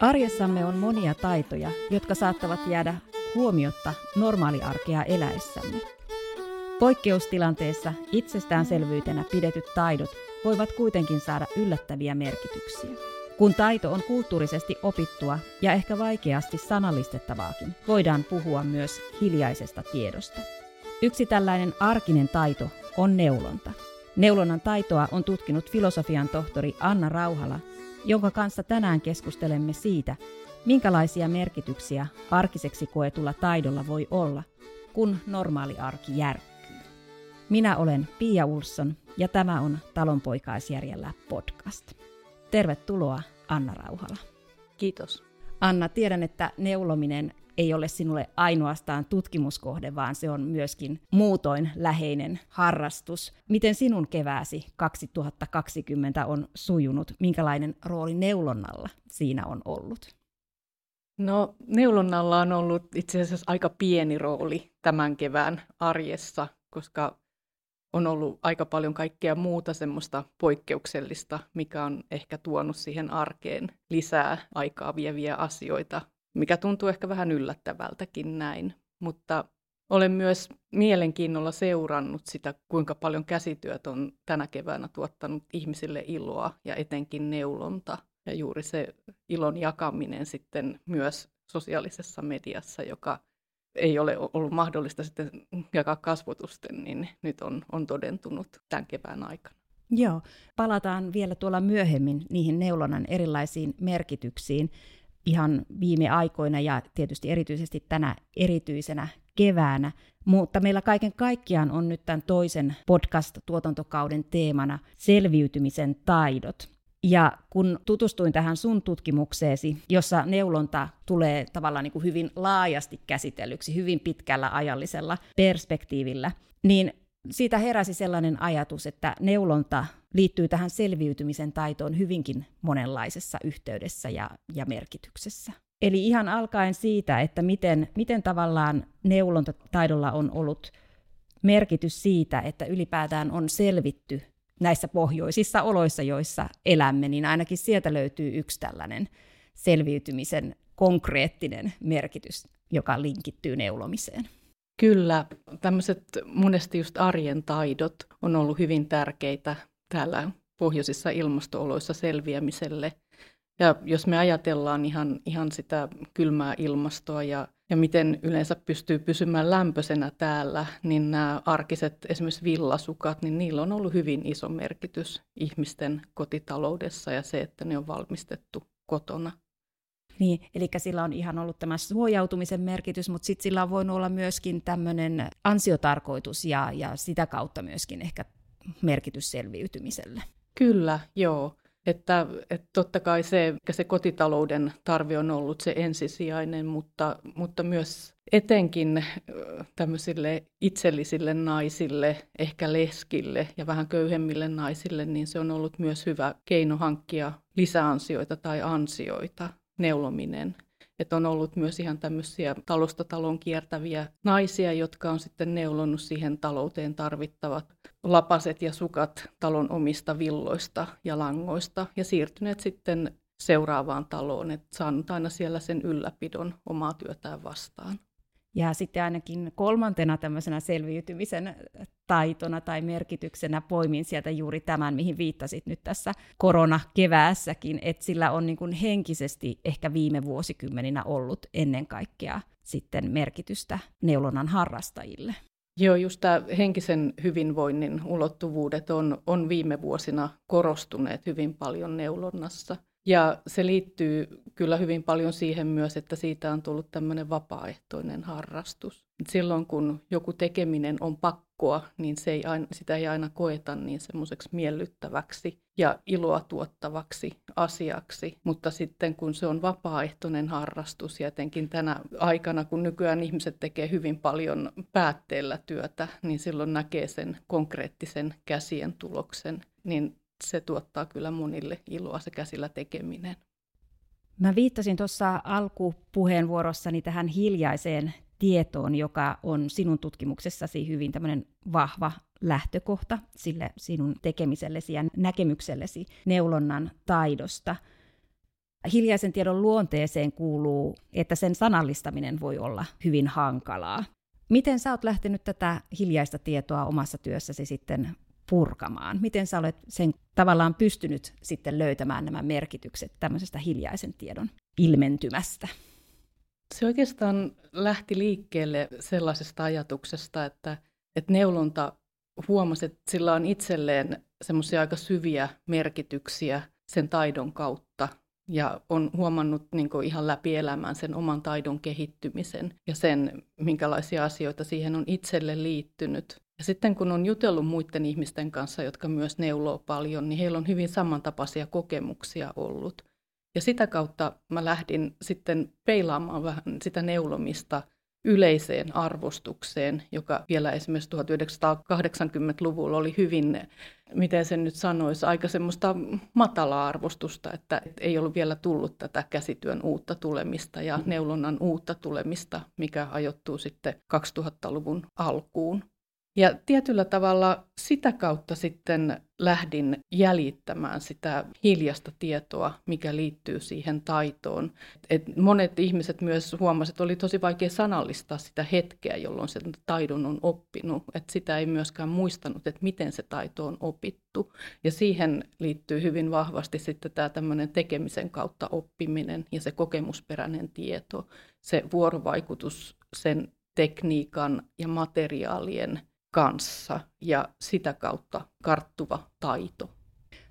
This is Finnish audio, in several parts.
Arjessamme on monia taitoja, jotka saattavat jäädä huomiotta normaaliarkea eläessämme. Poikkeustilanteessa itsestäänselvyytenä pidetyt taidot voivat kuitenkin saada yllättäviä merkityksiä. Kun taito on kulttuurisesti opittua ja ehkä vaikeasti sanallistettavaakin, voidaan puhua myös hiljaisesta tiedosta. Yksi tällainen arkinen taito on neulonta. Neulonnan taitoa on tutkinut filosofian tohtori Anna Rauhala, jonka kanssa tänään keskustelemme siitä, minkälaisia merkityksiä arkiseksi koetulla taidolla voi olla, kun normaali arki järkkyy. Minä olen Pia Ulsson ja tämä on Talonpoikaisjärjellä podcast. Tervetuloa Anna Rauhala. Kiitos. Anna, tiedän, että neulominen ei ole sinulle ainoastaan tutkimuskohde, vaan se on myöskin muutoin läheinen harrastus. Miten sinun kevääsi 2020 on sujunut? Minkälainen rooli neulonnalla siinä on ollut? No neulonnalla on ollut itse asiassa aika pieni rooli tämän kevään arjessa, koska on ollut aika paljon kaikkea muuta semmoista poikkeuksellista, mikä on ehkä tuonut siihen arkeen lisää aikaa vieviä asioita, mikä tuntuu ehkä vähän yllättävältäkin näin. Mutta olen myös mielenkiinnolla seurannut sitä, kuinka paljon käsityöt on tänä keväänä tuottanut ihmisille iloa ja etenkin neulonta. Ja juuri se ilon jakaminen sitten myös sosiaalisessa mediassa, joka ei ole ollut mahdollista sitten jakaa kasvotusten, niin nyt on, on todentunut tämän kevään aikana. Joo, palataan vielä tuolla myöhemmin niihin neulonnan erilaisiin merkityksiin ihan viime aikoina ja tietysti erityisesti tänä erityisenä keväänä. Mutta meillä kaiken kaikkiaan on nyt tämän toisen podcast-tuotantokauden teemana selviytymisen taidot. Ja kun tutustuin tähän sun tutkimukseesi, jossa neulonta tulee tavallaan niin kuin hyvin laajasti käsitellyksi, hyvin pitkällä ajallisella perspektiivillä, niin siitä heräsi sellainen ajatus, että neulonta liittyy tähän selviytymisen taitoon hyvinkin monenlaisessa yhteydessä ja, ja merkityksessä. Eli ihan alkaen siitä, että miten, miten tavallaan neulontataidolla on ollut merkitys siitä, että ylipäätään on selvitty näissä pohjoisissa oloissa, joissa elämme, niin ainakin sieltä löytyy yksi tällainen selviytymisen konkreettinen merkitys, joka linkittyy neulomiseen. Kyllä, tämmöiset monesti just arjen taidot on ollut hyvin tärkeitä täällä pohjoisissa ilmastooloissa selviämiselle. Ja jos me ajatellaan ihan, ihan sitä kylmää ilmastoa ja, ja miten yleensä pystyy pysymään lämpöisenä täällä, niin nämä arkiset esimerkiksi villasukat, niin niillä on ollut hyvin iso merkitys ihmisten kotitaloudessa ja se, että ne on valmistettu kotona. Niin, eli sillä on ihan ollut tämä suojautumisen merkitys, mutta sitten sillä on voinut olla myöskin tämmöinen ansiotarkoitus ja, ja sitä kautta myöskin ehkä merkitys selviytymiselle. Kyllä, joo. Että, että totta kai se, se kotitalouden tarve on ollut se ensisijainen, mutta, mutta myös etenkin tämmöisille itsellisille naisille, ehkä leskille ja vähän köyhemmille naisille, niin se on ollut myös hyvä keino hankkia lisäansioita tai ansioita, neulominen. Että on ollut myös ihan tämmöisiä talosta talon kiertäviä naisia, jotka on sitten neulonnut siihen talouteen tarvittavat lapaset ja sukat talon omista villoista ja langoista ja siirtyneet sitten seuraavaan taloon, että saanut aina siellä sen ylläpidon omaa työtään vastaan. Ja sitten ainakin kolmantena tämmöisenä selviytymisen taitona tai merkityksenä poimin sieltä juuri tämän, mihin viittasit nyt tässä koronakeväässäkin, että sillä on niin kuin henkisesti ehkä viime vuosikymmeninä ollut ennen kaikkea sitten merkitystä neulonnan harrastajille. Joo, just tämä henkisen hyvinvoinnin ulottuvuudet on, on viime vuosina korostuneet hyvin paljon neulonnassa. Ja se liittyy kyllä hyvin paljon siihen myös, että siitä on tullut tämmöinen vapaaehtoinen harrastus. Silloin kun joku tekeminen on pakkoa, niin se ei aina, sitä ei aina koeta niin semmoiseksi miellyttäväksi ja iloa tuottavaksi asiaksi. Mutta sitten kun se on vapaaehtoinen harrastus ja etenkin tänä aikana, kun nykyään ihmiset tekee hyvin paljon päätteellä työtä, niin silloin näkee sen konkreettisen käsien tuloksen, niin se tuottaa kyllä monille iloa se käsillä tekeminen. Mä viittasin tuossa alkupuheenvuorossani tähän hiljaiseen tietoon, joka on sinun tutkimuksessasi hyvin tämmöinen vahva lähtökohta sille sinun tekemisellesi ja näkemyksellesi neulonnan taidosta. Hiljaisen tiedon luonteeseen kuuluu, että sen sanallistaminen voi olla hyvin hankalaa. Miten sä oot lähtenyt tätä hiljaista tietoa omassa työssäsi sitten purkamaan? Miten sä olet sen tavallaan pystynyt sitten löytämään nämä merkitykset tämmöisestä hiljaisen tiedon ilmentymästä? Se oikeastaan lähti liikkeelle sellaisesta ajatuksesta, että, että neulonta huomasi, että sillä on itselleen semmoisia aika syviä merkityksiä sen taidon kautta. Ja on huomannut niin ihan läpi elämään sen oman taidon kehittymisen ja sen, minkälaisia asioita siihen on itselle liittynyt. Ja sitten kun on jutellut muiden ihmisten kanssa, jotka myös neuloo paljon, niin heillä on hyvin samantapaisia kokemuksia ollut. Ja sitä kautta mä lähdin sitten peilaamaan vähän sitä neulomista yleiseen arvostukseen, joka vielä esimerkiksi 1980-luvulla oli hyvin, miten sen nyt sanoisi, aika semmoista matalaa arvostusta, että ei ollut vielä tullut tätä käsityön uutta tulemista ja neulonnan uutta tulemista, mikä ajoittuu sitten 2000-luvun alkuun. Ja tietyllä tavalla sitä kautta sitten lähdin jäljittämään sitä hiljasta tietoa, mikä liittyy siihen taitoon. Et monet ihmiset myös huomasivat, että oli tosi vaikea sanallistaa sitä hetkeä, jolloin sen taidon on oppinut. Et sitä ei myöskään muistanut, että miten se taito on opittu. Ja siihen liittyy hyvin vahvasti sitten tämä tämmöinen tekemisen kautta oppiminen ja se kokemusperäinen tieto, se vuorovaikutus sen tekniikan ja materiaalien kanssa ja sitä kautta karttuva taito.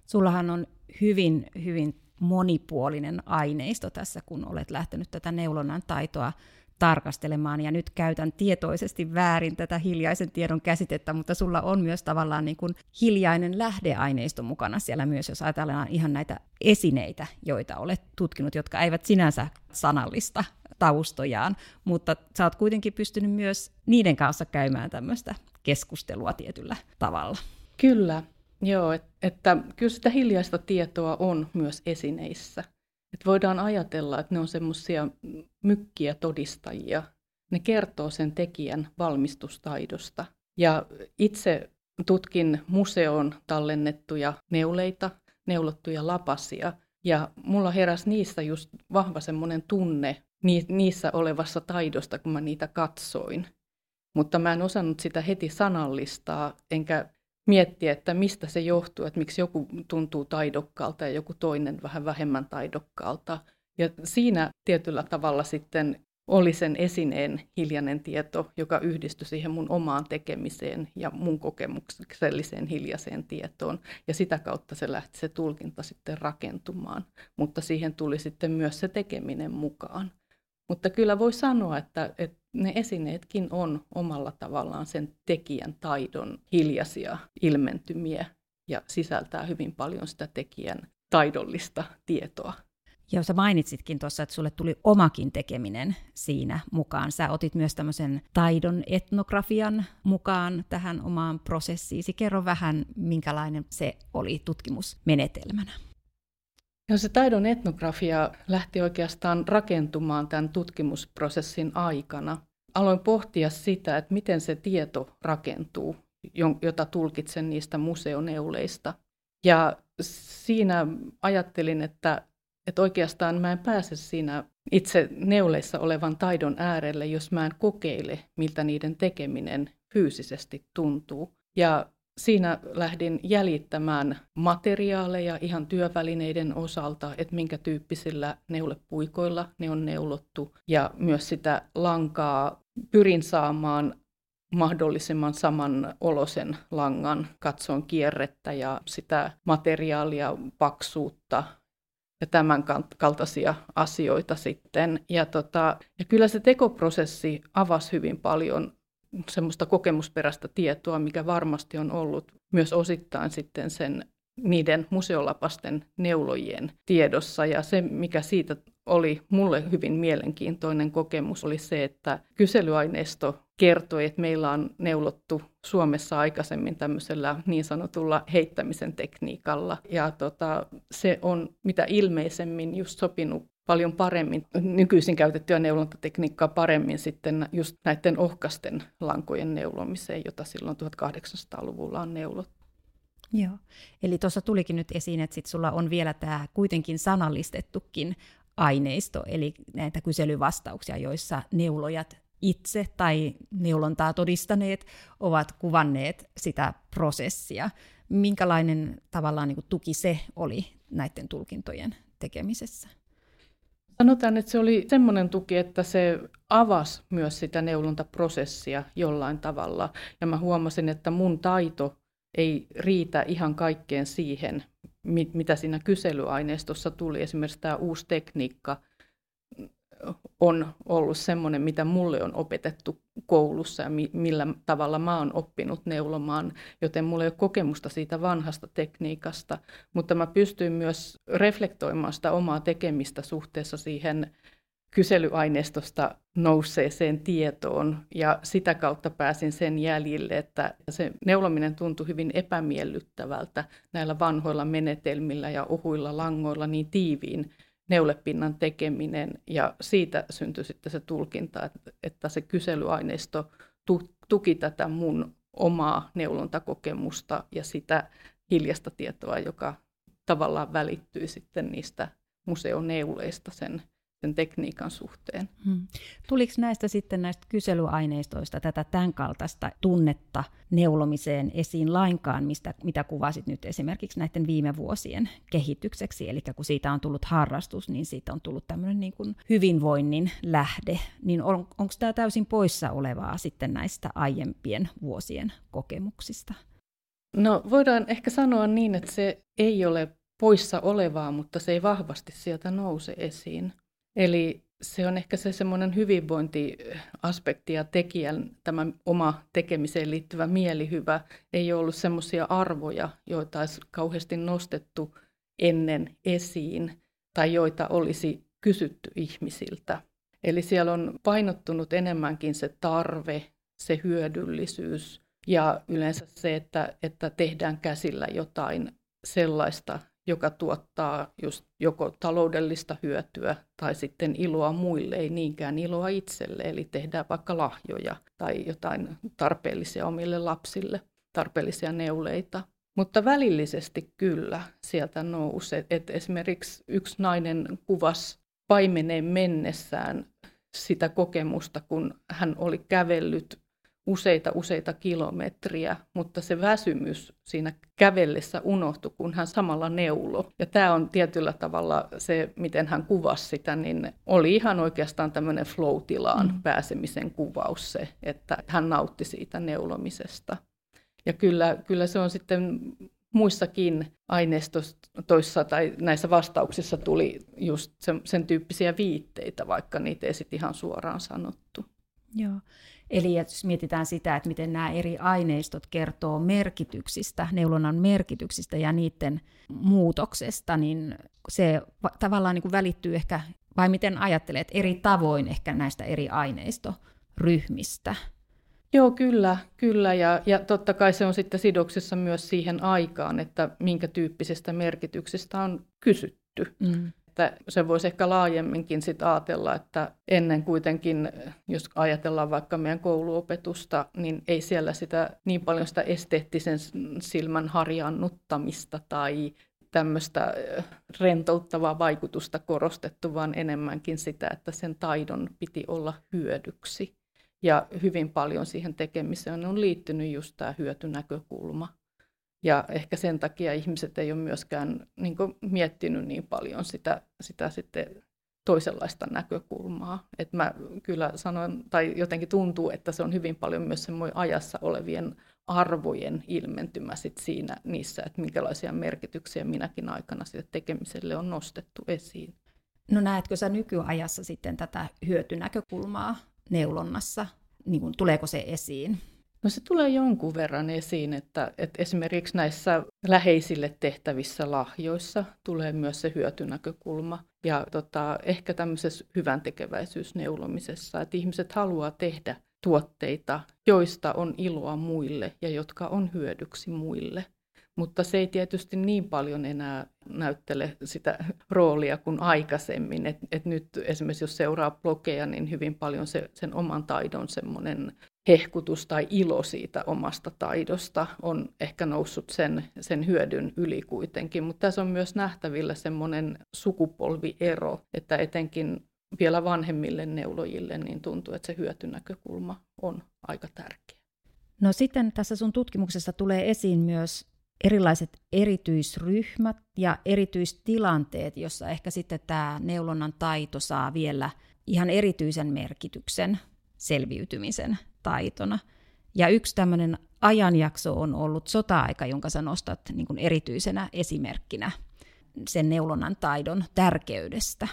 Sullahan on hyvin, hyvin monipuolinen aineisto tässä, kun olet lähtenyt tätä neulonnan taitoa tarkastelemaan, ja nyt käytän tietoisesti väärin tätä hiljaisen tiedon käsitettä, mutta sulla on myös tavallaan niin kuin hiljainen lähdeaineisto mukana siellä myös, jos ajatellaan ihan näitä esineitä, joita olet tutkinut, jotka eivät sinänsä sanallista taustojaan, mutta sä oot kuitenkin pystynyt myös niiden kanssa käymään tämmöistä keskustelua tietyllä tavalla. Kyllä, joo, et, että kyllä sitä hiljaista tietoa on myös esineissä. Et voidaan ajatella, että ne on semmoisia mykkiä todistajia. Ne kertoo sen tekijän valmistustaidosta. Ja itse tutkin museoon tallennettuja neuleita, neulottuja lapasia, ja mulla heräsi niissä just vahva semmoinen tunne niissä olevassa taidosta, kun mä niitä katsoin. Mutta mä en osannut sitä heti sanallistaa, enkä miettiä, että mistä se johtuu, että miksi joku tuntuu taidokkaalta ja joku toinen vähän vähemmän taidokkaalta. Ja siinä tietyllä tavalla sitten oli sen esineen hiljainen tieto, joka yhdistyi siihen mun omaan tekemiseen ja mun kokemukselliseen hiljaiseen tietoon. Ja sitä kautta se lähti se tulkinta sitten rakentumaan. Mutta siihen tuli sitten myös se tekeminen mukaan. Mutta kyllä voi sanoa, että, että ne esineetkin on omalla tavallaan sen tekijän taidon hiljaisia ilmentymiä ja sisältää hyvin paljon sitä tekijän taidollista tietoa. Joo, sä mainitsitkin tuossa, että sulle tuli omakin tekeminen siinä mukaan. Sä otit myös tämmöisen taidon etnografian mukaan tähän omaan prosessiisi. Kerro vähän, minkälainen se oli tutkimusmenetelmänä. Ja se taidon etnografia lähti oikeastaan rakentumaan tämän tutkimusprosessin aikana. Aloin pohtia sitä, että miten se tieto rakentuu, jota tulkitsen niistä museoneuleista. Ja siinä ajattelin, että, että oikeastaan mä en pääse siinä itse neuleissa olevan taidon äärelle, jos mä en kokeile, miltä niiden tekeminen fyysisesti tuntuu. Ja siinä lähdin jäljittämään materiaaleja ihan työvälineiden osalta, että minkä tyyppisillä neulepuikoilla ne on neulottu. Ja myös sitä lankaa pyrin saamaan mahdollisimman saman olosen langan, katson kierrettä ja sitä materiaalia, paksuutta ja tämän kaltaisia asioita sitten. Ja, tota, ja kyllä se tekoprosessi avasi hyvin paljon semmoista kokemusperäistä tietoa, mikä varmasti on ollut myös osittain sitten sen niiden museolapasten neulojien tiedossa. Ja se, mikä siitä oli mulle hyvin mielenkiintoinen kokemus, oli se, että kyselyaineisto kertoi, että meillä on neulottu Suomessa aikaisemmin tämmöisellä niin sanotulla heittämisen tekniikalla. Ja tota, se on mitä ilmeisemmin just sopinut paljon paremmin, nykyisin käytettyä neulontatekniikkaa paremmin sitten just näiden ohkasten lankojen neulomiseen, jota silloin 1800-luvulla on neulottu. Joo, eli tuossa tulikin nyt esiin, että sit sulla on vielä tämä kuitenkin sanallistettukin aineisto, eli näitä kyselyvastauksia, joissa neulojat itse tai neulontaa todistaneet ovat kuvanneet sitä prosessia. Minkälainen tavallaan niin kuin tuki se oli näiden tulkintojen tekemisessä? Sanotaan, että se oli semmoinen tuki, että se avasi myös sitä neulontaprosessia jollain tavalla. Ja mä huomasin, että mun taito ei riitä ihan kaikkeen siihen, mitä siinä kyselyaineistossa tuli. Esimerkiksi tämä uusi tekniikka on ollut semmoinen, mitä mulle on opetettu koulussa ja millä tavalla mä oon oppinut neulomaan, joten mulla ei ole kokemusta siitä vanhasta tekniikasta, mutta mä pystyin myös reflektoimaan sitä omaa tekemistä suhteessa siihen kyselyaineistosta nousseeseen tietoon ja sitä kautta pääsin sen jäljille, että se neulominen tuntui hyvin epämiellyttävältä näillä vanhoilla menetelmillä ja ohuilla langoilla niin tiiviin neulepinnan tekeminen. Ja siitä syntyi sitten se tulkinta, että se kyselyaineisto tuki tätä mun omaa neulontakokemusta ja sitä hiljasta tietoa, joka tavallaan välittyi sitten niistä museoneuleista sen sen tekniikan suhteen. Hmm. Tuliko näistä sitten näistä kyselyaineistoista tätä tämän kaltaista tunnetta neulomiseen esiin lainkaan, mistä, mitä kuvasit nyt esimerkiksi näiden viime vuosien kehitykseksi, eli kun siitä on tullut harrastus, niin siitä on tullut tämmöinen niin kuin hyvinvoinnin lähde, niin on, onko tämä täysin poissa olevaa sitten näistä aiempien vuosien kokemuksista? No voidaan ehkä sanoa niin, että se ei ole poissa olevaa, mutta se ei vahvasti sieltä nouse esiin. Eli se on ehkä se semmoinen hyvinvointiaspekti ja tekijän tämä oma tekemiseen liittyvä mielihyvä. Ei ole ollut semmoisia arvoja, joita olisi kauheasti nostettu ennen esiin tai joita olisi kysytty ihmisiltä. Eli siellä on painottunut enemmänkin se tarve, se hyödyllisyys ja yleensä se, että, että tehdään käsillä jotain sellaista, joka tuottaa just joko taloudellista hyötyä tai sitten iloa muille, ei niinkään iloa itselle, eli tehdään vaikka lahjoja tai jotain tarpeellisia omille lapsille, tarpeellisia neuleita. Mutta välillisesti kyllä sieltä nousee, että esimerkiksi yksi nainen kuvasi paimeneen mennessään sitä kokemusta, kun hän oli kävellyt useita useita kilometriä, mutta se väsymys siinä kävellessä unohtui, kun hän samalla neulo. Ja tämä on tietyllä tavalla se, miten hän kuvasi sitä, niin oli ihan oikeastaan tämmöinen flow-tilaan mm. pääsemisen kuvaus se, että hän nautti siitä neulomisesta. Ja kyllä, kyllä se on sitten muissakin aineistoissa tai näissä vastauksissa tuli just sen, sen tyyppisiä viitteitä, vaikka niitä ei sitten ihan suoraan sanottu. Joo. Eli jos mietitään sitä, että miten nämä eri aineistot kertoo merkityksistä, neulonnan merkityksistä ja niiden muutoksesta, niin se tavallaan niin kuin välittyy ehkä, vai miten ajattelet, eri tavoin ehkä näistä eri aineistoryhmistä? Joo, kyllä, kyllä. Ja, ja totta kai se on sitten sidoksissa myös siihen aikaan, että minkä tyyppisestä merkityksestä on kysytty. Mm että se voisi ehkä laajemminkin sit ajatella, että ennen kuitenkin, jos ajatellaan vaikka meidän kouluopetusta, niin ei siellä sitä niin paljon sitä esteettisen silmän harjannuttamista tai tämmöistä rentouttavaa vaikutusta korostettu, vaan enemmänkin sitä, että sen taidon piti olla hyödyksi. Ja hyvin paljon siihen tekemiseen on liittynyt just tämä hyötynäkökulma. Ja ehkä sen takia ihmiset ei ole myöskään niin miettinyt niin paljon sitä, sitä sitten toisenlaista näkökulmaa. Et mä kyllä sanon, tai jotenkin tuntuu, että se on hyvin paljon myös semmoinen ajassa olevien arvojen ilmentymä sit siinä niissä, että minkälaisia merkityksiä minäkin aikana sille tekemiselle on nostettu esiin. No näetkö sä nykyajassa sitten tätä hyötynäkökulmaa neulonnassa? Niin kun, tuleeko se esiin? No se tulee jonkun verran esiin, että, että esimerkiksi näissä läheisille tehtävissä lahjoissa tulee myös se hyötynäkökulma. Ja tota, ehkä tämmöisessä hyvän tekeväisyysneulomisessa, että ihmiset haluaa tehdä tuotteita, joista on iloa muille ja jotka on hyödyksi muille. mutta se ei tietysti niin paljon enää näyttele sitä roolia kuin aikaisemmin. Et, et nyt esimerkiksi jos seuraa blogeja, niin hyvin paljon se, sen oman taidon semmoinen hehkutus tai ilo siitä omasta taidosta on ehkä noussut sen, sen hyödyn yli kuitenkin. Mutta tässä on myös nähtävillä semmoinen sukupolviero, että etenkin vielä vanhemmille neulojille niin tuntuu, että se hyötynäkökulma on aika tärkeä. No sitten tässä sun tutkimuksessa tulee esiin myös erilaiset erityisryhmät ja erityistilanteet, jossa ehkä sitten tämä neulonnan taito saa vielä ihan erityisen merkityksen selviytymisen taitona. Ja yksi tämmöinen ajanjakso on ollut sota-aika, jonka sä nostat niin kuin erityisenä esimerkkinä sen neulonnan taidon tärkeydestä.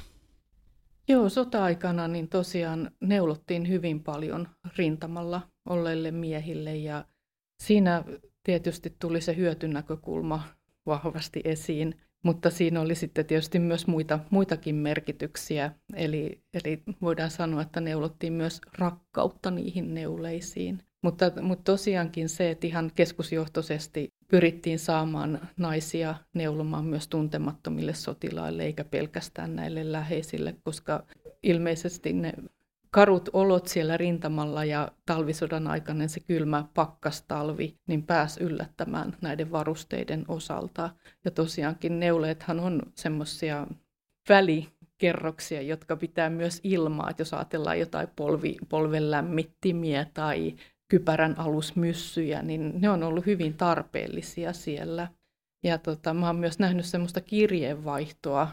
Joo, sota-aikana niin tosiaan neulottiin hyvin paljon rintamalla olleille miehille ja siinä tietysti tuli se hyötynäkökulma vahvasti esiin, mutta siinä oli sitten tietysti myös muita, muitakin merkityksiä. Eli, eli voidaan sanoa, että neulottiin myös rakkautta niihin neuleisiin. Mutta, mutta tosiaankin se, että ihan keskusjohtoisesti pyrittiin saamaan naisia neulomaan myös tuntemattomille sotilaille, eikä pelkästään näille läheisille, koska ilmeisesti ne karut olot siellä rintamalla ja talvisodan aikainen se kylmä pakkastalvi, niin pääsi yllättämään näiden varusteiden osalta. Ja tosiaankin neuleethan on semmoisia välikerroksia, jotka pitää myös ilmaa, että jos ajatellaan jotain polvi, polven lämmittimiä tai kypärän alusmyssyjä, niin ne on ollut hyvin tarpeellisia siellä. Ja tota, mä oon myös nähnyt semmoista kirjeenvaihtoa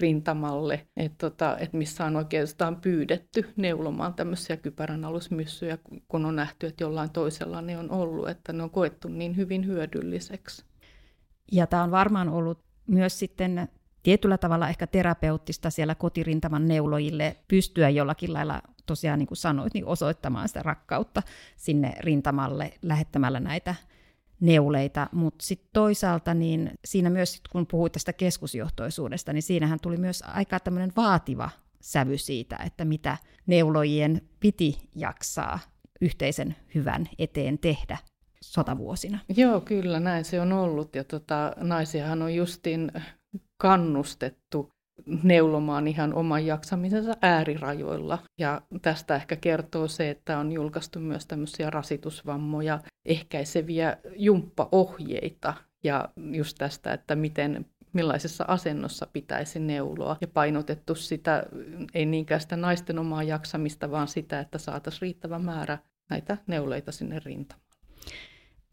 rintamalle, että tota, et missä on oikeastaan pyydetty neulomaan tämmöisiä kypärän alusmyssyjä, kun on nähty, että jollain toisella ne on ollut, että ne on koettu niin hyvin hyödylliseksi. Ja tämä on varmaan ollut myös sitten tietyllä tavalla ehkä terapeuttista siellä kotirintaman neulojille pystyä jollakin lailla tosiaan niin kuin sanoit, niin osoittamaan sitä rakkautta sinne rintamalle lähettämällä näitä neuleita, mutta sitten toisaalta niin siinä myös, kun puhuit tästä keskusjohtoisuudesta, niin siinähän tuli myös aika tämmöinen vaativa sävy siitä, että mitä neulojien piti jaksaa yhteisen hyvän eteen tehdä sotavuosina. Joo, kyllä näin se on ollut. Ja tota, naisiahan on justin kannustettu neulomaan ihan oman jaksamisensa äärirajoilla. Ja tästä ehkä kertoo se, että on julkaistu myös tämmöisiä rasitusvammoja ehkäiseviä jumppaohjeita ja just tästä, että miten millaisessa asennossa pitäisi neuloa ja painotettu sitä, ei niinkään sitä naisten omaa jaksamista, vaan sitä, että saataisiin riittävä määrä näitä neuleita sinne rintamaan.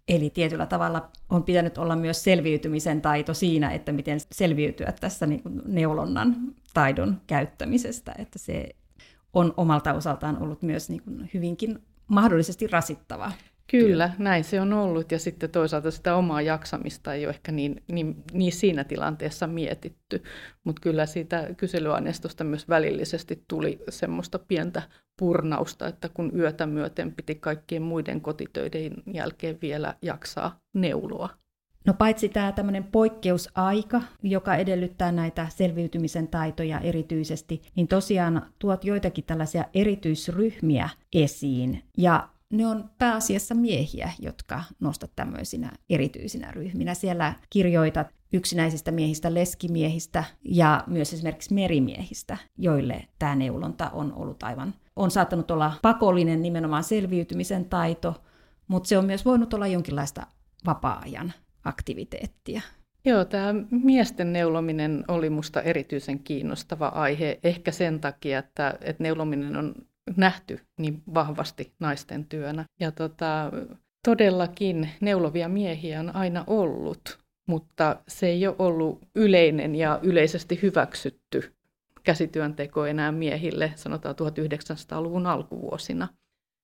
Eli tietyllä tavalla on pitänyt olla myös selviytymisen taito siinä, että miten selviytyä tässä niin kuin neulonnan taidon käyttämisestä, että se on omalta osaltaan ollut myös niin kuin hyvinkin mahdollisesti rasittava Kyllä, työ. näin se on ollut. Ja sitten toisaalta sitä omaa jaksamista ei ole ehkä niin, niin, niin siinä tilanteessa mietitty. Mutta kyllä siitä kyselyaineistosta myös välillisesti tuli semmoista pientä purnausta, että kun yötä myöten piti kaikkien muiden kotitöiden jälkeen vielä jaksaa neuloa. No paitsi tämä tämmöinen poikkeusaika, joka edellyttää näitä selviytymisen taitoja erityisesti, niin tosiaan tuot joitakin tällaisia erityisryhmiä esiin. Ja ne on pääasiassa miehiä, jotka nostat tämmöisinä erityisinä ryhminä. Siellä kirjoitat yksinäisistä miehistä, leskimiehistä ja myös esimerkiksi merimiehistä, joille tämä neulonta on ollut aivan, on saattanut olla pakollinen nimenomaan selviytymisen taito, mutta se on myös voinut olla jonkinlaista vapaa-ajan aktiviteettia. Joo, tämä miesten neulominen oli musta erityisen kiinnostava aihe, ehkä sen takia, että, että neulominen on nähty niin vahvasti naisten työnä. Ja tota, todellakin neulovia miehiä on aina ollut, mutta se ei ole ollut yleinen ja yleisesti hyväksytty käsityönteko enää miehille, sanotaan 1900-luvun alkuvuosina.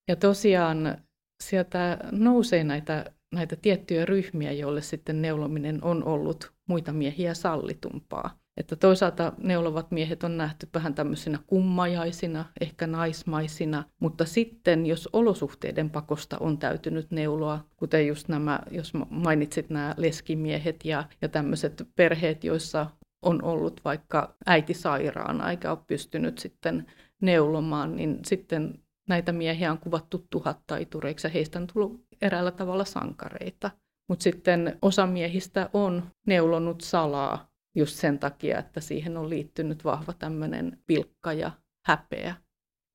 Ja tosiaan sieltä nousee näitä, näitä tiettyjä ryhmiä, joille sitten neulominen on ollut muita miehiä sallitumpaa. Että toisaalta neulovat miehet on nähty vähän tämmöisinä kummajaisina, ehkä naismaisina, mutta sitten jos olosuhteiden pakosta on täytynyt neuloa, kuten just nämä, jos mainitsit nämä leskimiehet ja, ja tämmöiset perheet, joissa on ollut vaikka äiti sairaana eikä ole pystynyt sitten neulomaan, niin sitten näitä miehiä on kuvattu tuhattaitureiksi ja heistä on tullut eräällä tavalla sankareita. Mutta sitten osa miehistä on neulonut salaa just sen takia, että siihen on liittynyt vahva tämmöinen pilkka ja häpeä.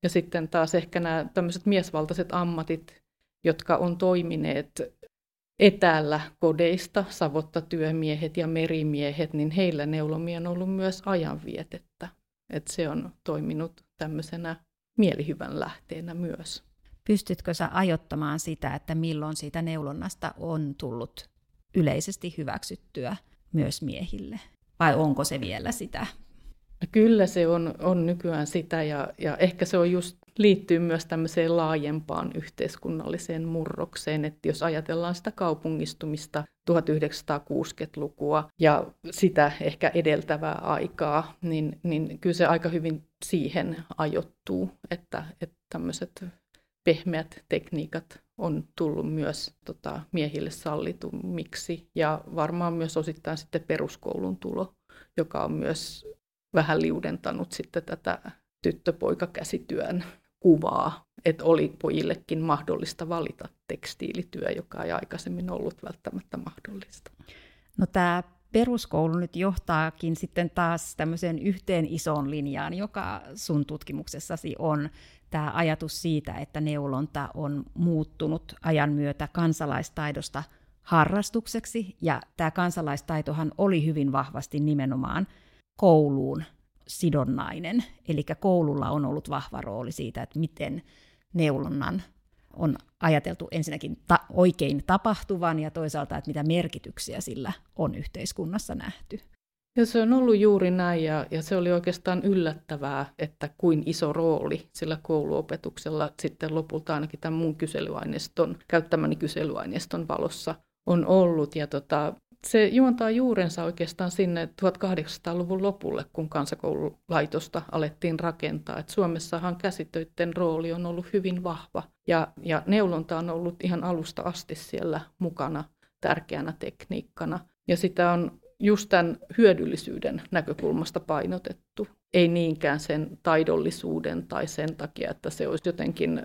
Ja sitten taas ehkä nämä tämmöiset miesvaltaiset ammatit, jotka on toimineet etäällä kodeista, savottatyömiehet ja merimiehet, niin heillä neulomia on ollut myös ajanvietettä. Että se on toiminut tämmöisenä mielihyvän lähteenä myös. Pystytkö sä ajottamaan sitä, että milloin siitä neulonnasta on tullut yleisesti hyväksyttyä myös miehille? Vai onko se vielä sitä? Kyllä se on, on nykyään sitä ja, ja ehkä se on just liittyy myös tämmöiseen laajempaan yhteiskunnalliseen murrokseen, että jos ajatellaan sitä kaupungistumista 1960-lukua ja sitä ehkä edeltävää aikaa, niin, niin kyllä se aika hyvin siihen ajoittuu, että, että tämmöiset pehmeät tekniikat on tullut myös tota, miehille sallitumiksi ja varmaan myös osittain sitten peruskoulun tulo, joka on myös vähän liudentanut sitten tätä tyttöpoikakäsityön kuvaa, että oli pojillekin mahdollista valita tekstiilityö, joka ei aikaisemmin ollut välttämättä mahdollista. No tämä peruskoulu nyt johtaakin sitten taas tämmöiseen yhteen isoon linjaan, joka sun tutkimuksessasi on tämä ajatus siitä, että neulonta on muuttunut ajan myötä kansalaistaidosta harrastukseksi, ja tämä kansalaistaitohan oli hyvin vahvasti nimenomaan kouluun sidonnainen, eli koululla on ollut vahva rooli siitä, että miten neulonnan on ajateltu ensinnäkin ta- oikein tapahtuvan ja toisaalta, että mitä merkityksiä sillä on yhteiskunnassa nähty. Ja se on ollut juuri näin ja, ja se oli oikeastaan yllättävää, että kuin iso rooli sillä kouluopetuksella sitten lopulta ainakin tämän mun kyselyaineiston, käyttämäni kyselyaineiston valossa on ollut. Ja tota, se juontaa juurensa oikeastaan sinne 1800-luvun lopulle, kun kansakoululaitosta alettiin rakentaa. Et Suomessahan käsitöiden rooli on ollut hyvin vahva ja, ja neulonta on ollut ihan alusta asti siellä mukana tärkeänä tekniikkana. Ja sitä on just tämän hyödyllisyyden näkökulmasta painotettu. Ei niinkään sen taidollisuuden tai sen takia, että se olisi jotenkin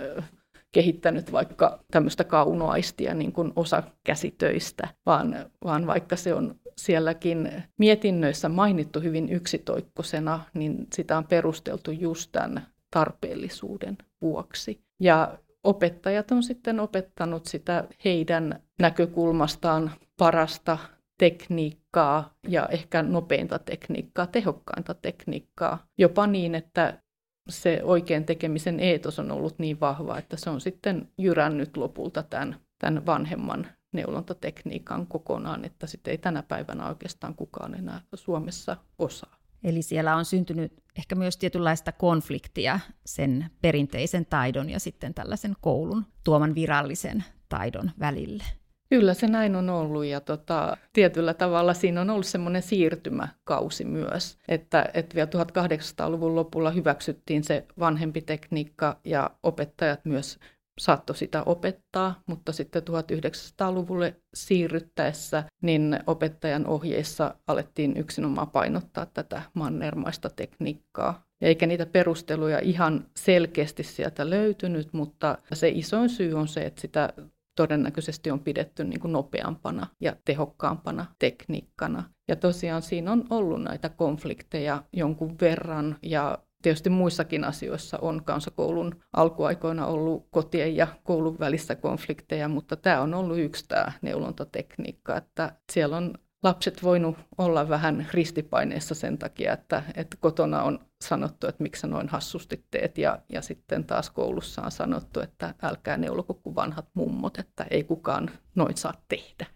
kehittänyt vaikka tämmöistä kaunoaistia niin kuin osa käsitöistä, vaan, vaan vaikka se on sielläkin mietinnöissä mainittu hyvin yksitoikkosena, niin sitä on perusteltu just tämän tarpeellisuuden vuoksi. Ja opettajat on sitten opettanut sitä heidän näkökulmastaan parasta tekniikkaa ja ehkä nopeinta tekniikkaa, tehokkainta tekniikkaa, jopa niin, että se oikein tekemisen eetos on ollut niin vahva, että se on sitten jyrännyt lopulta tämän, tämän vanhemman neulontatekniikan kokonaan, että sitten ei tänä päivänä oikeastaan kukaan enää Suomessa osaa. Eli siellä on syntynyt ehkä myös tietynlaista konfliktia sen perinteisen taidon ja sitten tällaisen koulun tuoman virallisen taidon välille. Kyllä se näin on ollut ja tota, tietyllä tavalla siinä on ollut semmoinen siirtymäkausi myös, että, että vielä 1800-luvun lopulla hyväksyttiin se vanhempi tekniikka ja opettajat myös saattoi sitä opettaa, mutta sitten 1900-luvulle siirryttäessä niin opettajan ohjeissa alettiin yksinomaan painottaa tätä mannermaista tekniikkaa. Eikä niitä perusteluja ihan selkeästi sieltä löytynyt, mutta se isoin syy on se, että sitä todennäköisesti on pidetty niin kuin nopeampana ja tehokkaampana tekniikkana. Ja tosiaan siinä on ollut näitä konflikteja jonkun verran ja tietysti muissakin asioissa on kansakoulun alkuaikoina ollut kotien ja koulun välissä konflikteja, mutta tämä on ollut yksi tämä neulontatekniikka, että siellä on lapset voinut olla vähän ristipaineessa sen takia, että, että kotona on sanottu, että miksi sä noin hassusti teet, ja, ja sitten taas koulussa on sanottu, että älkää neuloko kuin vanhat mummot, että ei kukaan noin saa tehdä.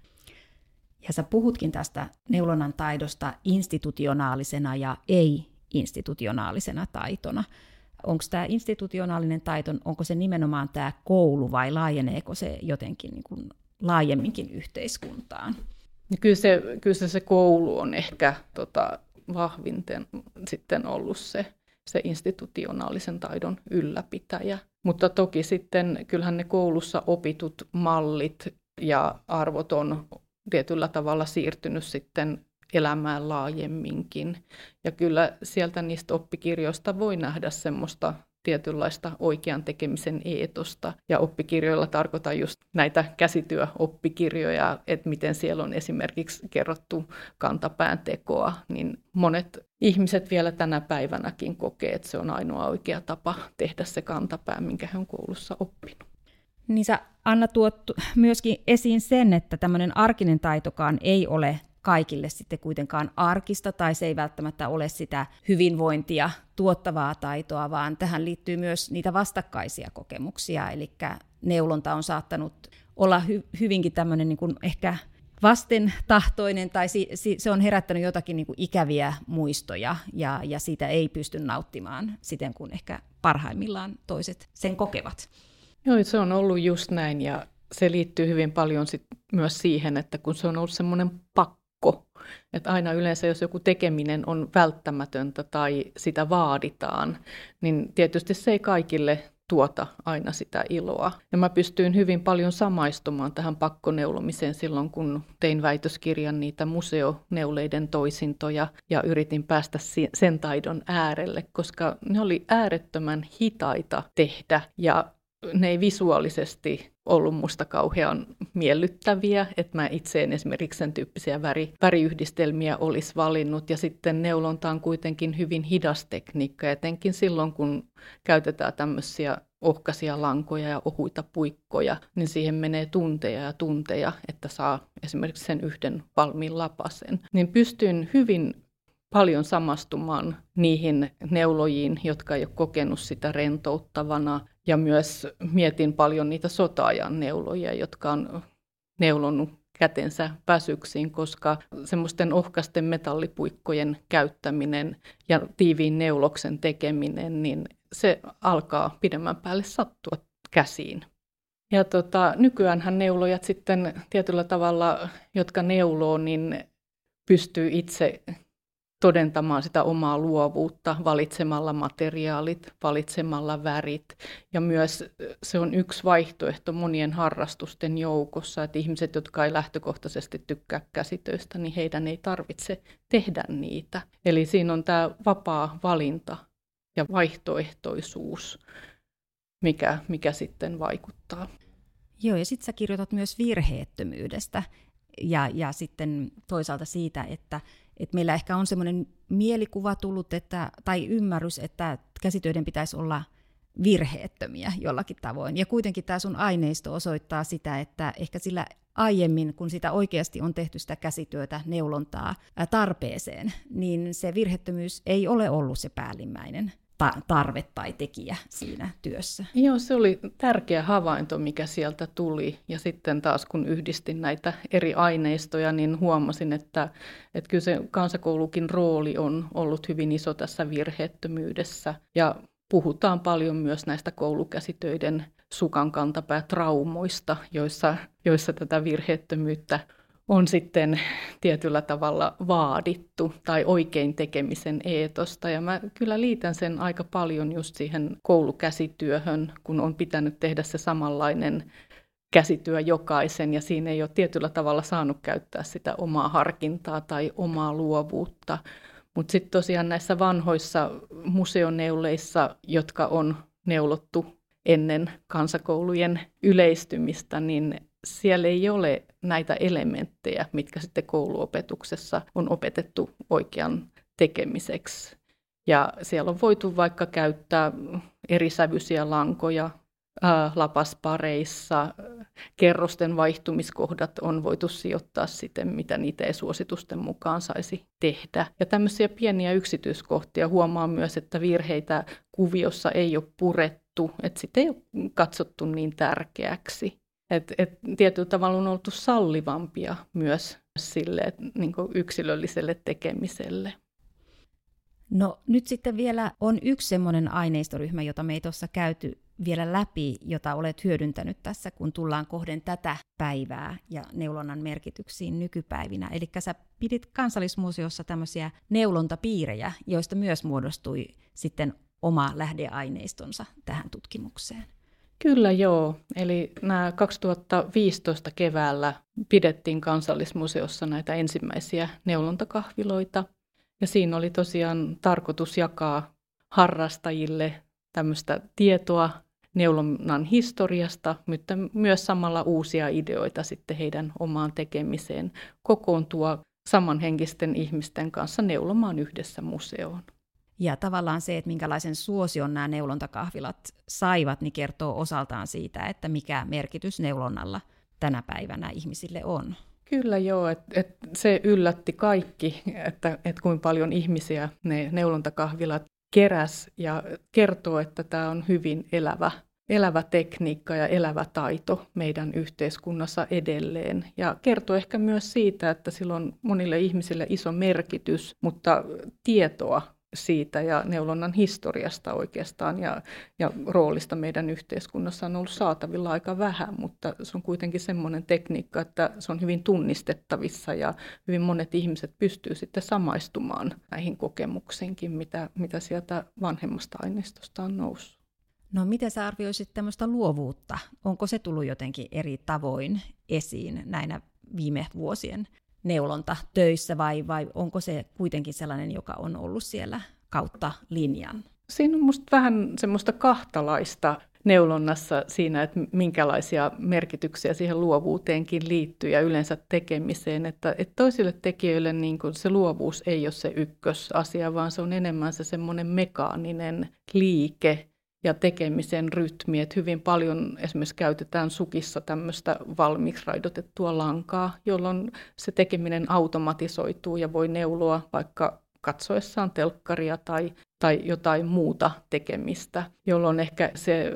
Ja sä puhutkin tästä neulonnan taidosta institutionaalisena ja ei-institutionaalisena taitona. Onko tämä institutionaalinen taito, onko se nimenomaan tämä koulu vai laajeneeko se jotenkin niin kuin laajemminkin yhteiskuntaan? Niin kyllä se, kyllä se, se koulu on ehkä tota, vahvinten sitten ollut se, se institutionaalisen taidon ylläpitäjä. Mutta toki sitten kyllähän ne koulussa opitut mallit ja arvot on tietyllä tavalla siirtynyt sitten elämään laajemminkin. Ja kyllä sieltä niistä oppikirjoista voi nähdä semmoista tietynlaista oikean tekemisen eetosta. Ja oppikirjoilla tarkoitan just näitä käsityöoppikirjoja, että miten siellä on esimerkiksi kerrottu kantapään tekoa, niin monet ihmiset vielä tänä päivänäkin kokee, että se on ainoa oikea tapa tehdä se kantapää, minkä he on koulussa oppinut. Niin sä Anna tuot myöskin esiin sen, että tämmöinen arkinen taitokaan ei ole kaikille sitten kuitenkaan arkista, tai se ei välttämättä ole sitä hyvinvointia tuottavaa taitoa, vaan tähän liittyy myös niitä vastakkaisia kokemuksia, eli neulonta on saattanut olla hy- hyvinkin tämmöinen niin kuin ehkä vastentahtoinen, tai si- si- se on herättänyt jotakin niin kuin ikäviä muistoja, ja, ja siitä ei pysty nauttimaan siten, kun ehkä parhaimmillaan toiset sen kokevat. Joo, se on ollut just näin, ja se liittyy hyvin paljon sit myös siihen, että kun se on ollut semmoinen pakko, pakko. Että aina yleensä, jos joku tekeminen on välttämätöntä tai sitä vaaditaan, niin tietysti se ei kaikille tuota aina sitä iloa. Ja mä pystyin hyvin paljon samaistumaan tähän pakkoneulomiseen silloin, kun tein väitöskirjan niitä museoneuleiden toisintoja ja yritin päästä sen taidon äärelle, koska ne oli äärettömän hitaita tehdä ja ne ei visuaalisesti ollut musta kauhean miellyttäviä, että mä itse en esimerkiksi sen tyyppisiä väri, väriyhdistelmiä olisi valinnut. Ja sitten neulonta on kuitenkin hyvin hidas tekniikka, etenkin silloin kun käytetään tämmöisiä ohkaisia lankoja ja ohuita puikkoja, niin siihen menee tunteja ja tunteja, että saa esimerkiksi sen yhden valmiin lapasen. Niin pystyn hyvin paljon samastumaan niihin neulojiin, jotka ei ole kokenut sitä rentouttavana. Ja myös mietin paljon niitä sotaajan neuloja, jotka on neulonut kätensä väsyksiin, koska semmoisten ohkasten metallipuikkojen käyttäminen ja tiiviin neuloksen tekeminen, niin se alkaa pidemmän päälle sattua käsiin. Ja tota, nykyäänhän neulojat sitten tietyllä tavalla, jotka neuloo, niin pystyy itse todentamaan sitä omaa luovuutta valitsemalla materiaalit, valitsemalla värit. Ja myös se on yksi vaihtoehto monien harrastusten joukossa, että ihmiset, jotka ei lähtökohtaisesti tykkää käsitöistä, niin heidän ei tarvitse tehdä niitä. Eli siinä on tämä vapaa valinta ja vaihtoehtoisuus, mikä, mikä sitten vaikuttaa. Joo, ja sitten sä kirjoitat myös virheettömyydestä ja, ja sitten toisaalta siitä, että että meillä ehkä on semmoinen mielikuva tullut, että, tai ymmärrys, että käsitöiden pitäisi olla virheettömiä jollakin tavoin. Ja kuitenkin tämä sun aineisto osoittaa sitä, että ehkä sillä aiemmin, kun sitä oikeasti on tehty sitä käsityötä, neulontaa tarpeeseen, niin se virhettömyys ei ole ollut se päällimmäinen tarve tai tekijä siinä työssä. Joo, se oli tärkeä havainto, mikä sieltä tuli. Ja sitten taas kun yhdistin näitä eri aineistoja, niin huomasin, että, että kyllä se kansakoulukin rooli on ollut hyvin iso tässä virheettömyydessä. Ja puhutaan paljon myös näistä koulukäsitöiden sukan traumoista, joissa, joissa tätä virheettömyyttä on sitten tietyllä tavalla vaadittu tai oikein tekemisen eetosta. Ja mä kyllä liitän sen aika paljon just siihen koulukäsityöhön, kun on pitänyt tehdä se samanlainen käsityö jokaisen ja siinä ei ole tietyllä tavalla saanut käyttää sitä omaa harkintaa tai omaa luovuutta. Mutta sitten tosiaan näissä vanhoissa museoneuleissa, jotka on neulottu ennen kansakoulujen yleistymistä, niin siellä ei ole näitä elementtejä, mitkä sitten kouluopetuksessa on opetettu oikean tekemiseksi. Ja siellä on voitu vaikka käyttää eri sävyisiä lankoja ää, lapaspareissa. Kerrosten vaihtumiskohdat on voitu sijoittaa siten, mitä niitä ei suositusten mukaan saisi tehdä. Ja tämmöisiä pieniä yksityiskohtia huomaa myös, että virheitä kuviossa ei ole purettu, että sitä ei ole katsottu niin tärkeäksi. Et, et tietyllä tavalla on oltu sallivampia myös sille niin yksilölliselle tekemiselle. No nyt sitten vielä on yksi semmoinen aineistoryhmä, jota me ei tuossa käyty vielä läpi, jota olet hyödyntänyt tässä, kun tullaan kohden tätä päivää ja neulonnan merkityksiin nykypäivinä. Eli sä pidit kansallismuseossa tämmöisiä neulontapiirejä, joista myös muodostui sitten oma lähdeaineistonsa tähän tutkimukseen. Kyllä joo. Eli nämä 2015 keväällä pidettiin kansallismuseossa näitä ensimmäisiä neulontakahviloita. Ja siinä oli tosiaan tarkoitus jakaa harrastajille tämmöistä tietoa neulonnan historiasta, mutta myös samalla uusia ideoita sitten heidän omaan tekemiseen kokoontua samanhenkisten ihmisten kanssa neulomaan yhdessä museoon. Ja tavallaan se, että minkälaisen suosion nämä neulontakahvilat saivat, niin kertoo osaltaan siitä, että mikä merkitys neulonnalla tänä päivänä ihmisille on. Kyllä joo, että et se yllätti kaikki, että et kuinka paljon ihmisiä ne neulontakahvilat keräs ja kertoo, että tämä on hyvin elävä, elävä tekniikka ja elävä taito meidän yhteiskunnassa edelleen. Ja kertoo ehkä myös siitä, että sillä on monille ihmisille iso merkitys, mutta tietoa siitä ja neulonnan historiasta oikeastaan ja, ja roolista meidän yhteiskunnassa on ollut saatavilla aika vähän, mutta se on kuitenkin semmoinen tekniikka, että se on hyvin tunnistettavissa ja hyvin monet ihmiset pystyy sitten samaistumaan näihin kokemuksiinkin, mitä, mitä sieltä vanhemmasta aineistosta on noussut. No miten sä arvioisit tämmöistä luovuutta? Onko se tullut jotenkin eri tavoin esiin näinä viime vuosien neulonta töissä vai, vai onko se kuitenkin sellainen, joka on ollut siellä kautta linjan? Siinä on musta vähän semmoista kahtalaista neulonnassa siinä, että minkälaisia merkityksiä siihen luovuuteenkin liittyy ja yleensä tekemiseen. Että, että toisille tekijöille niin kuin se luovuus ei ole se ykkösasia, vaan se on enemmän se semmoinen mekaaninen liike, ja tekemisen rytmi. Että hyvin paljon esimerkiksi käytetään sukissa tämmöistä valmiiksi raidotettua lankaa, jolloin se tekeminen automatisoituu ja voi neuloa vaikka katsoessaan telkkaria tai, tai jotain muuta tekemistä, jolloin ehkä se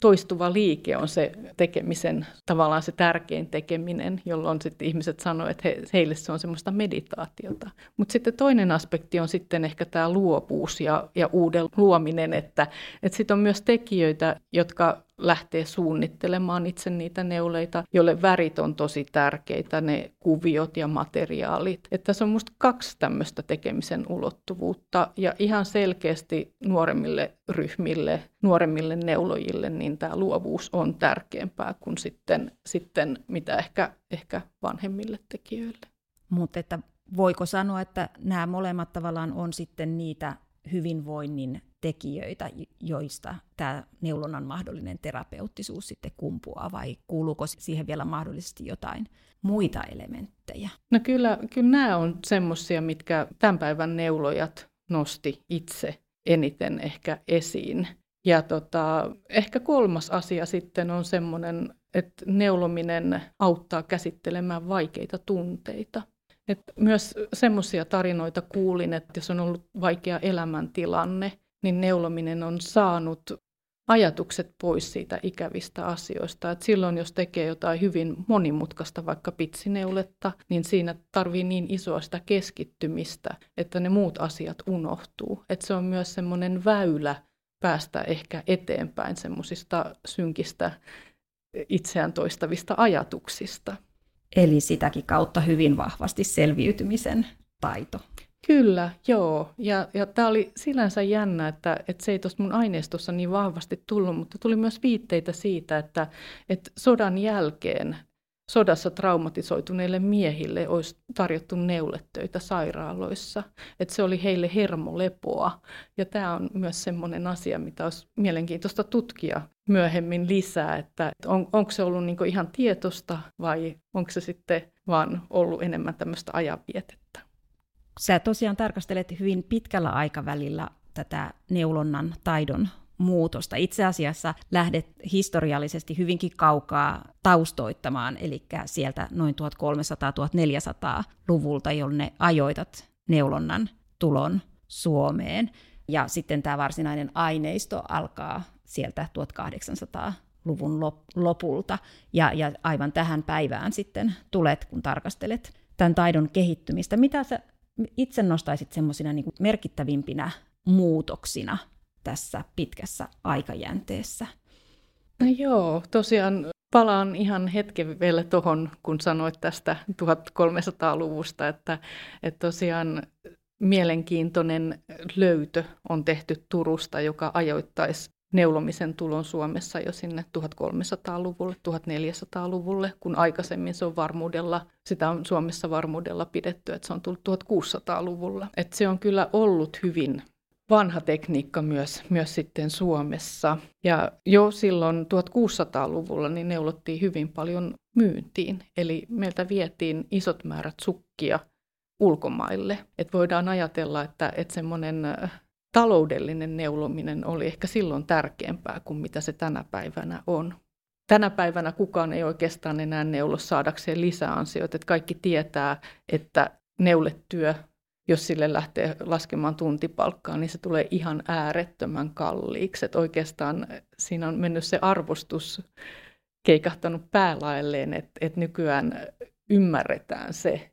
toistuva liike on se tekemisen, tavallaan se tärkein tekeminen, jolloin sitten ihmiset sanoo, että he, heille se on semmoista meditaatiota. Mutta sitten toinen aspekti on sitten ehkä tämä luovuus ja, ja uuden luominen, että, että sitten on myös tekijöitä, jotka lähtee suunnittelemaan itse niitä neuleita, joille värit on tosi tärkeitä, ne kuviot ja materiaalit. Että tässä on minusta kaksi tämmöistä tekemisen ulottuvuutta ja ihan selkeästi nuoremmille ryhmille, nuoremmille neulojille, niin tämä luovuus on tärkeämpää kuin sitten, sitten mitä ehkä, ehkä vanhemmille tekijöille. Mutta että voiko sanoa, että nämä molemmat tavallaan on sitten niitä hyvinvoinnin tekijöitä, joista tämä neulonnan mahdollinen terapeuttisuus sitten kumpuaa, vai kuuluuko siihen vielä mahdollisesti jotain muita elementtejä? No kyllä, kyllä nämä on semmoisia, mitkä tämän päivän neulojat nosti itse eniten ehkä esiin. Ja tota, ehkä kolmas asia sitten on semmoinen, että neulominen auttaa käsittelemään vaikeita tunteita. Et myös semmoisia tarinoita kuulin, että jos on ollut vaikea elämäntilanne, niin neulominen on saanut ajatukset pois siitä ikävistä asioista. Et silloin, jos tekee jotain hyvin monimutkaista, vaikka pitsineuletta, niin siinä tarvii niin isoa sitä keskittymistä, että ne muut asiat unohtuu. Et se on myös semmoinen väylä päästä ehkä eteenpäin semmoisista synkistä itseään toistavista ajatuksista. Eli sitäkin kautta hyvin vahvasti selviytymisen taito. Kyllä, joo. Ja, ja tämä oli sinänsä jännä, että, että se ei tuosta mun aineistossa niin vahvasti tullut, mutta tuli myös viitteitä siitä, että, että sodan jälkeen sodassa traumatisoituneille miehille olisi tarjottu neuletöitä sairaaloissa. Että se oli heille hermolepoa. Ja tämä on myös semmoinen asia, mitä olisi mielenkiintoista tutkia myöhemmin lisää, että on, onko se ollut niinku ihan tietosta vai onko se sitten vaan ollut enemmän tämmöistä ajanvietettä. Sä tosiaan tarkastelet hyvin pitkällä aikavälillä tätä neulonnan taidon muutosta. Itse asiassa lähdet historiallisesti hyvinkin kaukaa taustoittamaan, eli sieltä noin 1300-1400-luvulta, jolloin ne ajoitat neulonnan tulon Suomeen. Ja sitten tämä varsinainen aineisto alkaa sieltä 1800-luvun lopulta. Ja, ja aivan tähän päivään sitten tulet, kun tarkastelet tämän taidon kehittymistä. Mitä sä itse nostaisit semmoisina niin merkittävimpinä muutoksina tässä pitkässä aikajänteessä? No joo, tosiaan palaan ihan hetken vielä tuohon, kun sanoit tästä 1300-luvusta, että, että tosiaan mielenkiintoinen löytö on tehty Turusta, joka ajoittaisi neulomisen tulon Suomessa jo sinne 1300-luvulle, 1400-luvulle, kun aikaisemmin se on varmuudella, sitä on Suomessa varmuudella pidetty, että se on tullut 1600-luvulla. Että se on kyllä ollut hyvin vanha tekniikka myös, myös sitten Suomessa. Ja jo silloin 1600-luvulla niin neulottiin hyvin paljon myyntiin. Eli meiltä vietiin isot määrät sukkia ulkomaille. Et voidaan ajatella, että, että semmoinen taloudellinen neulominen oli ehkä silloin tärkeämpää kuin mitä se tänä päivänä on. Tänä päivänä kukaan ei oikeastaan enää neulo saadakseen lisäansioita. Että kaikki tietää, että neuletyö, jos sille lähtee laskemaan tuntipalkkaa, niin se tulee ihan äärettömän kalliiksi. Että oikeastaan siinä on mennyt se arvostus keikahtanut päälailleen, että, että nykyään ymmärretään se,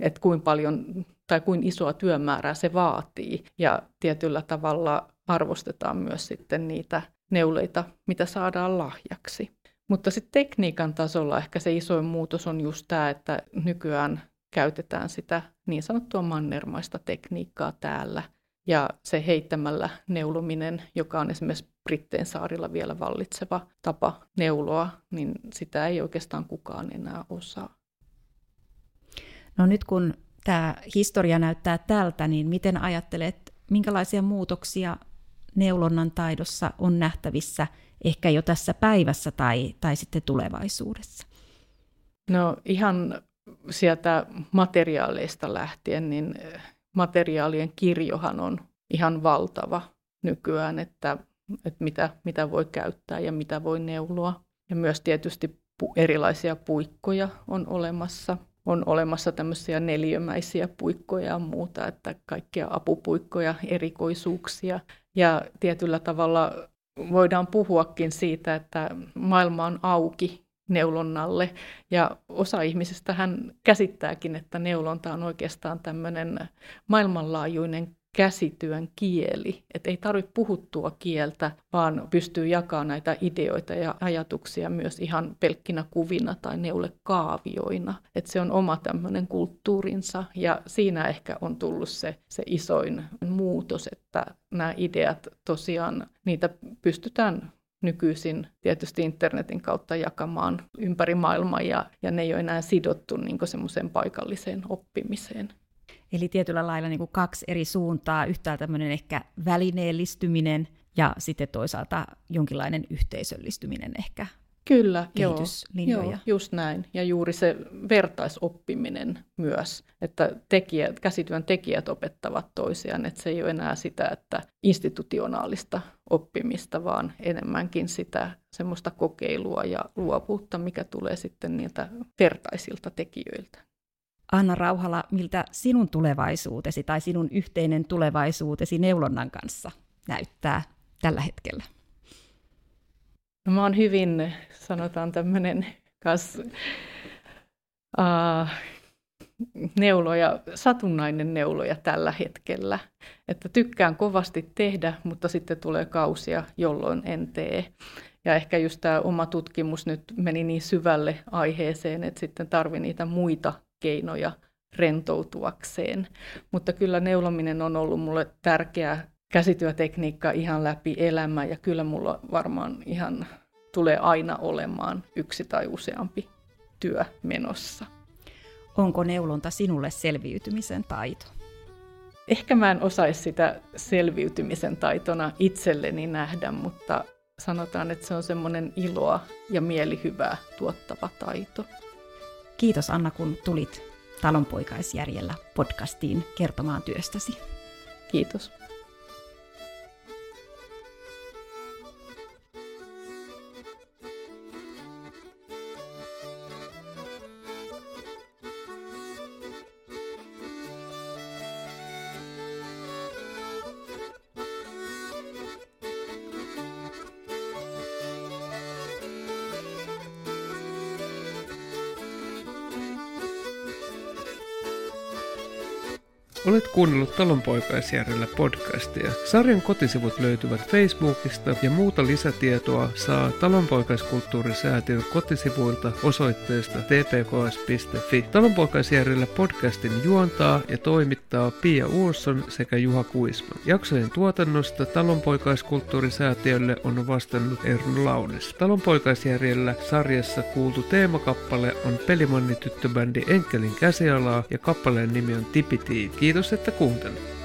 että kuinka paljon tai kuinka isoa työmäärää se vaatii. Ja tietyllä tavalla arvostetaan myös sitten niitä neuleita, mitä saadaan lahjaksi. Mutta sitten tekniikan tasolla ehkä se isoin muutos on just tämä, että nykyään käytetään sitä niin sanottua mannermaista tekniikkaa täällä. Ja se heittämällä neulominen, joka on esimerkiksi Britteen saarilla vielä vallitseva tapa neuloa, niin sitä ei oikeastaan kukaan enää osaa. No nyt kun tämä historia näyttää tältä, niin miten ajattelet, minkälaisia muutoksia neulonnan taidossa on nähtävissä ehkä jo tässä päivässä tai, tai sitten tulevaisuudessa? No ihan sieltä materiaaleista lähtien, niin eh, materiaalien kirjohan on ihan valtava nykyään, että, että mitä, mitä voi käyttää ja mitä voi neuloa. Ja myös tietysti erilaisia puikkoja on olemassa on olemassa tämmöisiä neliömäisiä puikkoja ja muuta, että kaikkia apupuikkoja, erikoisuuksia. Ja tietyllä tavalla voidaan puhuakin siitä, että maailma on auki neulonnalle. Ja osa ihmisistä hän käsittääkin, että neulonta on oikeastaan tämmöinen maailmanlaajuinen käsityön kieli. Että ei tarvitse puhuttua kieltä, vaan pystyy jakamaan näitä ideoita ja ajatuksia myös ihan pelkkinä kuvina tai neulekaavioina. Että se on oma tämmöinen kulttuurinsa ja siinä ehkä on tullut se, se isoin muutos, että nämä ideat tosiaan, niitä pystytään nykyisin tietysti internetin kautta jakamaan ympäri maailmaa ja, ja ne ei ole enää sidottu niin semmoiseen paikalliseen oppimiseen. Eli tietyllä lailla niin kuin kaksi eri suuntaa, yhtään tämmöinen ehkä välineellistyminen ja sitten toisaalta jonkinlainen yhteisöllistyminen ehkä Kyllä, joo, joo, just näin. Ja juuri se vertaisoppiminen myös, että tekijät, käsityön tekijät opettavat toisiaan, että se ei ole enää sitä, että institutionaalista oppimista, vaan enemmänkin sitä semmoista kokeilua ja luovuutta, mikä tulee sitten niiltä vertaisilta tekijöiltä. Anna Rauhala, miltä sinun tulevaisuutesi tai sinun yhteinen tulevaisuutesi neulonnan kanssa näyttää tällä hetkellä? No, mä oon hyvin, sanotaan tämmöinen kas, uh, neuloja, satunnainen neuloja tällä hetkellä. Että tykkään kovasti tehdä, mutta sitten tulee kausia, jolloin en tee. Ja ehkä just tämä oma tutkimus nyt meni niin syvälle aiheeseen, että sitten tarvii niitä muita keinoja rentoutuakseen. Mutta kyllä neulominen on ollut mulle tärkeä käsityötekniikka ihan läpi elämä ja kyllä mulla varmaan ihan tulee aina olemaan yksi tai useampi työ menossa. Onko neulonta sinulle selviytymisen taito? Ehkä mä en osaisi sitä selviytymisen taitona itselleni nähdä, mutta sanotaan, että se on semmoinen iloa ja mielihyvää tuottava taito. Kiitos Anna, kun tulit Talonpoikaisjärjellä podcastiin kertomaan työstäsi. Kiitos. Olet kuunnellut Talonpoikaisjärjellä podcastia. Sarjan kotisivut löytyvät Facebookista ja muuta lisätietoa saa Talonpoikaiskulttuurisäätiön kotisivuilta osoitteesta tpks.fi. Talonpoikaisjärjellä podcastin juontaa ja toimittaa Pia Uusson sekä Juha Kuisman. Jaksojen tuotannosta Talonpoikaiskulttuurisäätiölle on vastannut Erno Launis. Talonpoikaisjärjellä sarjassa kuultu teemakappale on Pelimanni tyttöbändi Enkelin käsialaa ja kappaleen nimi on Tipiti. Kiitos Kiitos, että kuuntelit.